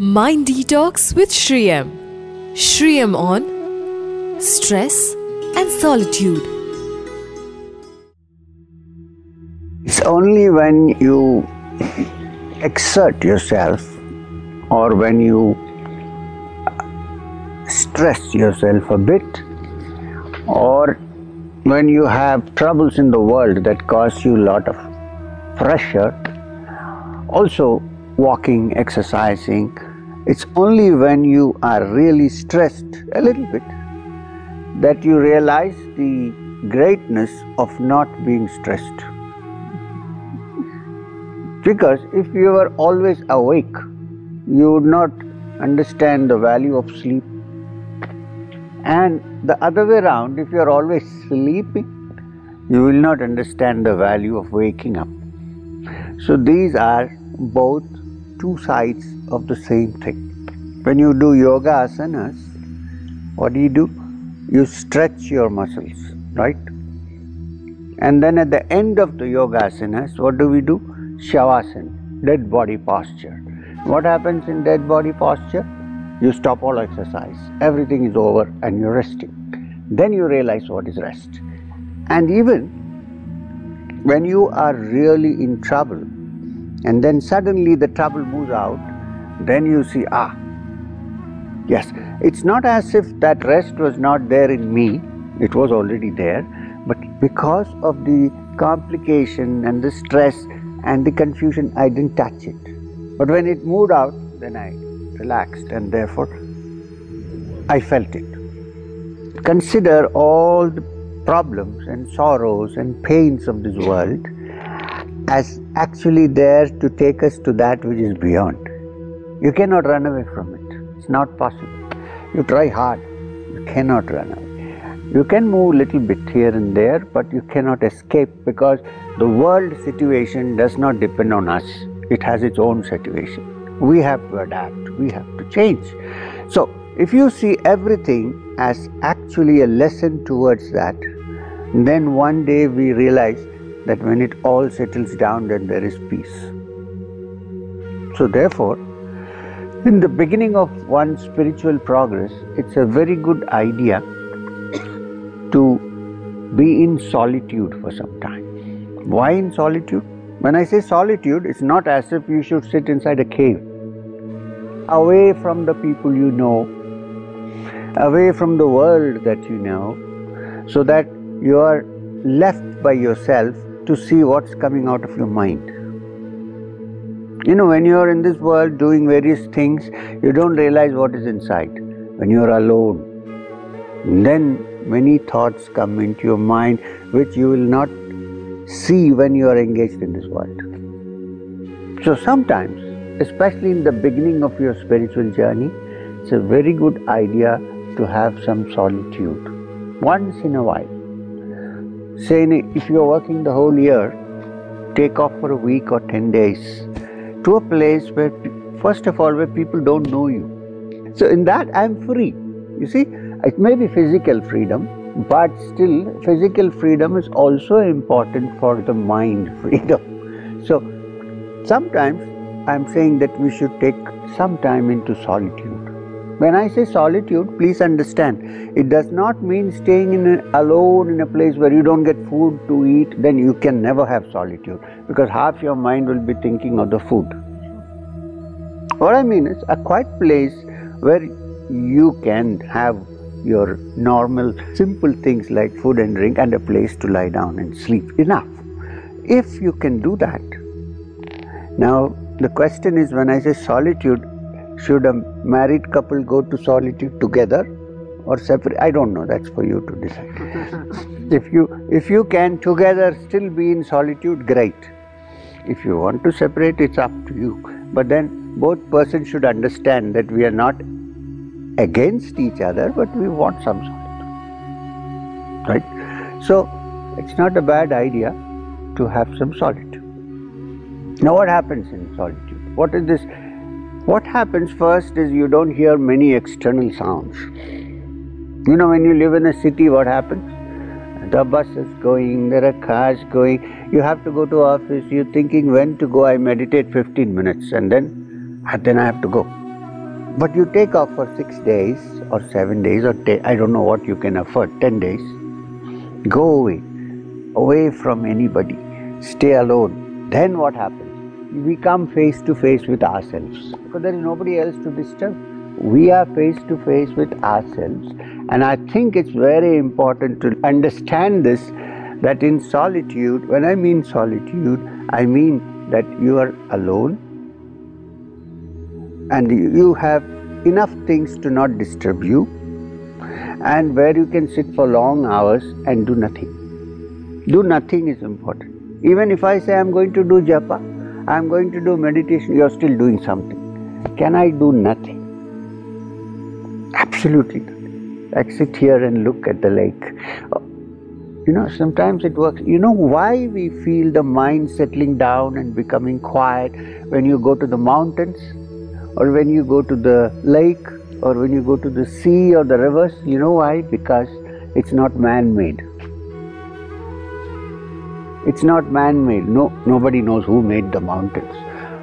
Mind Detox with Sri M. Shriyam on stress and solitude. It's only when you exert yourself or when you stress yourself a bit or when you have troubles in the world that cause you a lot of pressure also walking exercising it's only when you are really stressed a little bit that you realize the greatness of not being stressed because if you were always awake you would not understand the value of sleep and the other way around, if you are always sleeping, you will not understand the value of waking up. So these are both two sides of the same thing. When you do yoga asanas, what do you do? You stretch your muscles, right? And then at the end of the yoga asanas, what do we do? Shavasana, dead body posture. What happens in dead body posture? You stop all exercise, everything is over, and you're resting. Then you realize what is rest. And even when you are really in trouble, and then suddenly the trouble moves out, then you see, ah, yes, it's not as if that rest was not there in me, it was already there, but because of the complication and the stress and the confusion, I didn't touch it. But when it moved out, then I relaxed and therefore I felt it. Consider all the problems and sorrows and pains of this world as actually there to take us to that which is beyond. You cannot run away from it. It's not possible. You try hard, you cannot run away. You can move little bit here and there, but you cannot escape because the world situation does not depend on us. It has its own situation we have to adapt, we have to change. So, if you see everything as actually a lesson towards that, then one day we realize that when it all settles down, then there is peace. So, therefore, in the beginning of one's spiritual progress, it's a very good idea to be in solitude for some time. Why in solitude? When I say solitude, it's not as if you should sit inside a cave away from the people you know, away from the world that you know, so that you are left by yourself to see what's coming out of your mind. You know, when you are in this world doing various things, you don't realize what is inside. When you are alone, then many thoughts come into your mind which you will not see when you are engaged in this world. So sometimes especially in the beginning of your spiritual journey, it's a very good idea to have some solitude once in a while. Say, if you're working the whole year, take off for a week or 10 days to a place where, first of all, where people don't know you. So, in that, I'm free. You see, it may be physical freedom, but still, physical freedom is also important for the mind freedom. So, sometimes I'm saying that we should take some time into solitude. When I say solitude, please understand, it does not mean staying in a, alone in a place where you don't get food to eat, then you can never have solitude because half your mind will be thinking of the food. What I mean is a quiet place where you can have your normal, simple things like food and drink and a place to lie down and sleep. Enough. If you can do that, now the question is when I say solitude, should a married couple go to solitude together or separate? I don't know. That's for you to decide. if you if you can together still be in solitude, great. If you want to separate, it's up to you. But then both persons should understand that we are not against each other, but we want some solitude. Right? So it's not a bad idea to have some solitude. Now, what happens in solitude? What is this? What happens first is you don't hear many external sounds. You know, when you live in a city, what happens? The bus is going, there are cars going, you have to go to office, you're thinking when to go, I meditate 15 minutes and then, and then I have to go. But you take off for six days or seven days or ten, I don't know what you can afford, ten days. Go away, away from anybody, stay alone. Then what happens? We come face to face with ourselves because there is nobody else to disturb. We are face to face with ourselves, and I think it's very important to understand this that in solitude, when I mean solitude, I mean that you are alone and you have enough things to not disturb you and where you can sit for long hours and do nothing. Do nothing is important. Even if I say I'm going to do japa, I'm going to do meditation, you're still doing something. Can I do nothing? Absolutely nothing. Sit here and look at the lake. You know, sometimes it works. You know why we feel the mind settling down and becoming quiet when you go to the mountains or when you go to the lake or when you go to the sea or the rivers? You know why? Because it's not man made. It's not man made. No, nobody knows who made the mountains.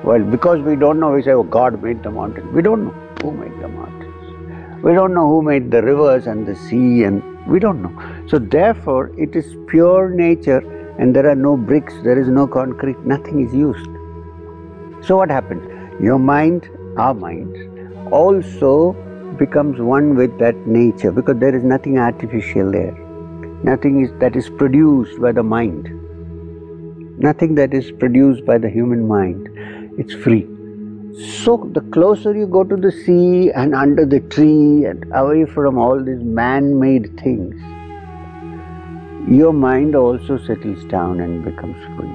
Well, because we don't know, we say, oh, God made the mountains. We don't know who made the mountains. We don't know who made the rivers and the sea and we don't know. So therefore, it is pure nature and there are no bricks, there is no concrete, nothing is used. So what happens? Your mind, our mind, also becomes one with that nature because there is nothing artificial there. Nothing is that is produced by the mind. Nothing that is produced by the human mind. It's free. So the closer you go to the sea and under the tree and away from all these man-made things, your mind also settles down and becomes free.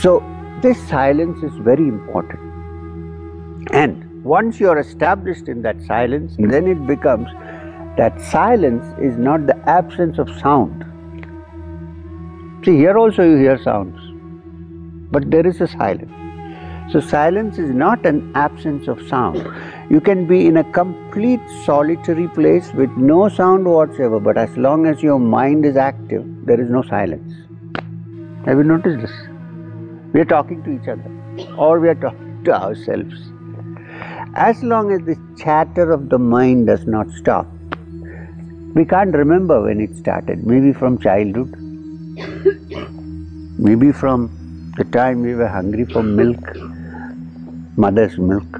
So this silence is very important. And once you are established in that silence, then it becomes that silence is not the absence of sound. See, here also you hear sounds, but there is a silence. So silence is not an absence of sound. You can be in a complete solitary place with no sound whatsoever, but as long as your mind is active, there is no silence. Have you noticed this? We are talking to each other or we are talking to ourselves. As long as the chatter of the mind does not stop, we can't remember when it started. Maybe from childhood, maybe from the time we were hungry for milk mother's milk.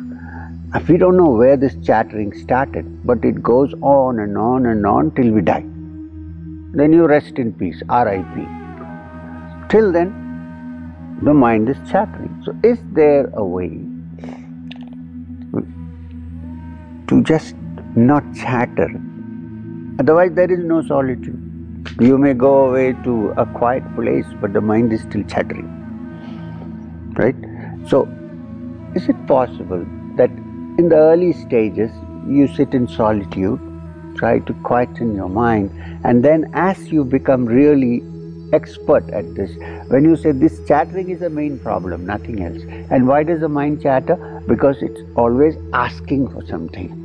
We don't know where this chattering started, but it goes on and on and on till we die. Then you rest in peace, R.I.P. Till then, the mind is chattering. So, is there a way to just not chatter? Otherwise, there is no solitude. You may go away to a quiet place, but the mind is still chattering. Right? So, is it possible that in the early stages you sit in solitude, try to quieten your mind, and then as you become really expert at this, when you say this chattering is the main problem, nothing else. And why does the mind chatter? Because it's always asking for something.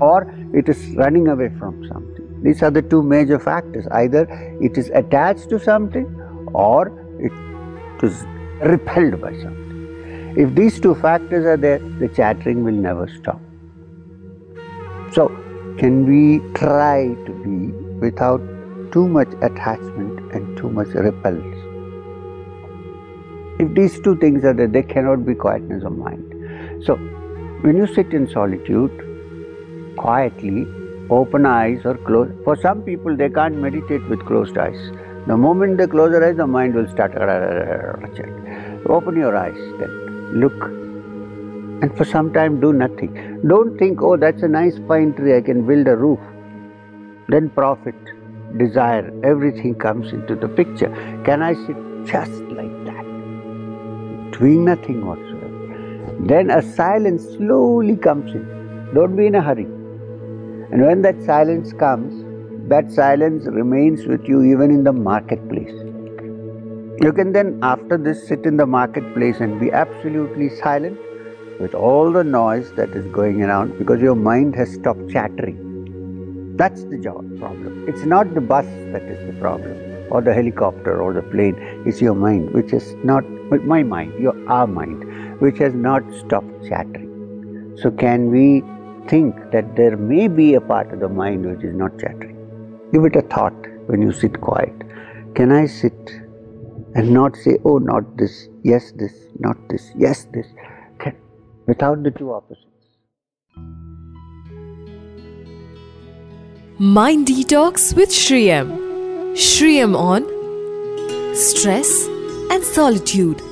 Or it is running away from something. These are the two major factors. Either it is attached to something or it is repelled by something. If these two factors are there, the chattering will never stop. So, can we try to be without too much attachment and too much repulse? If these two things are there, there cannot be quietness of mind. So, when you sit in solitude, quietly, open eyes or close. For some people, they can't meditate with closed eyes. The moment they close their eyes, the mind will start. Open your eyes then look and for some time do nothing. Don't think, oh, that's a nice pine tree, I can build a roof. Then profit, desire, everything comes into the picture. Can I sit just like that, doing nothing whatsoever? Then a silence slowly comes in. Don't be in a hurry. And when that silence comes, that silence remains with you even in the marketplace. You can then, after this, sit in the marketplace and be absolutely silent with all the noise that is going around because your mind has stopped chattering. That's the job, problem. It's not the bus that is the problem, or the helicopter, or the plane. It's your mind, which is not, my mind, your our mind, which has not stopped chattering. So, can we think that there may be a part of the mind which is not chattering? Give it a thought when you sit quiet. Can I sit and not say, oh, not this, yes, this, not this, yes, this, Can, without the two opposites? Mind Detox with Sri M. Shriyam on stress and solitude.